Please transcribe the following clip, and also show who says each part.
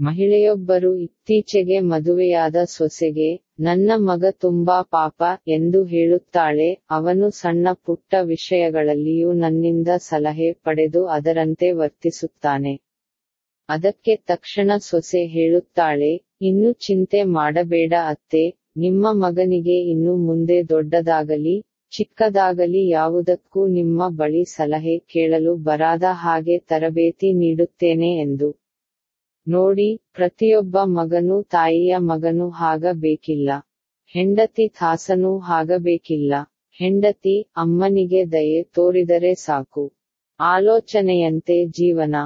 Speaker 1: ಮಹಿಳೆಯೊಬ್ಬರು ಇತ್ತೀಚೆಗೆ ಮದುವೆಯಾದ ಸೊಸೆಗೆ, ನನ್ನ ಮಗ ತುಂಬಾ ಪಾಪ ಎಂದು ಹೇಳುತ್ತಾಳೆ. ಅವನು ಸಣ್ಣ ಪುಟ್ಟ ವಿಷಯಗಳಲ್ಲಿಯೂ ನನ್ನಿಂದ ಸಲಹೆ ಪಡೆದು ಅದರಂತೆ ವರ್ತಿಸುತ್ತಾನೆ. ಅದಕ್ಕೆ ತಕ್ಷಣ ಸೊಸೆ ಹೇಳುತ್ತಾಳೆ, ಇನ್ನು ಚಿಂತೆ ಮಾಡಬೇಡ ಅತ್ತೆ, ನಿಮ್ಮ ಮಗನಿಗೆ ಇನ್ನು ಮುಂದೆ ದೊಡ್ಡದಾಗಲಿ, ಚಿಕ್ಕದಾಗಲಿ ಯಾವುದಕ್ಕೂ ನಿಮ್ಮ ಬಳಿ ಸಲಹೆ ಕೇಳಲು ಬರಾದ ಹಾಗೆ ತರಬೇತಿ ನೀಡುತ್ತೇನೆ ಎಂದು. ನೋಡಿ, ಪ್ರತಿಯೊಬ್ಬ ಮಗನೂ ತಾಯಿಯ ಮಗನು ಹಾಗಬೇಕಿಲ್ಲ. ಹೆಂಡತಿ ದಾಸನೂ ಹಾಗಬೇಕಿಲ್ಲ. ಹೆಂಡತಿ ಅಮ್ಮನಿಗೆ ದಯೆ ತೋರಿದರೆ ಸಾಕು. ಆಲೋಚನೆಯಂತೆ ಜೀವನ.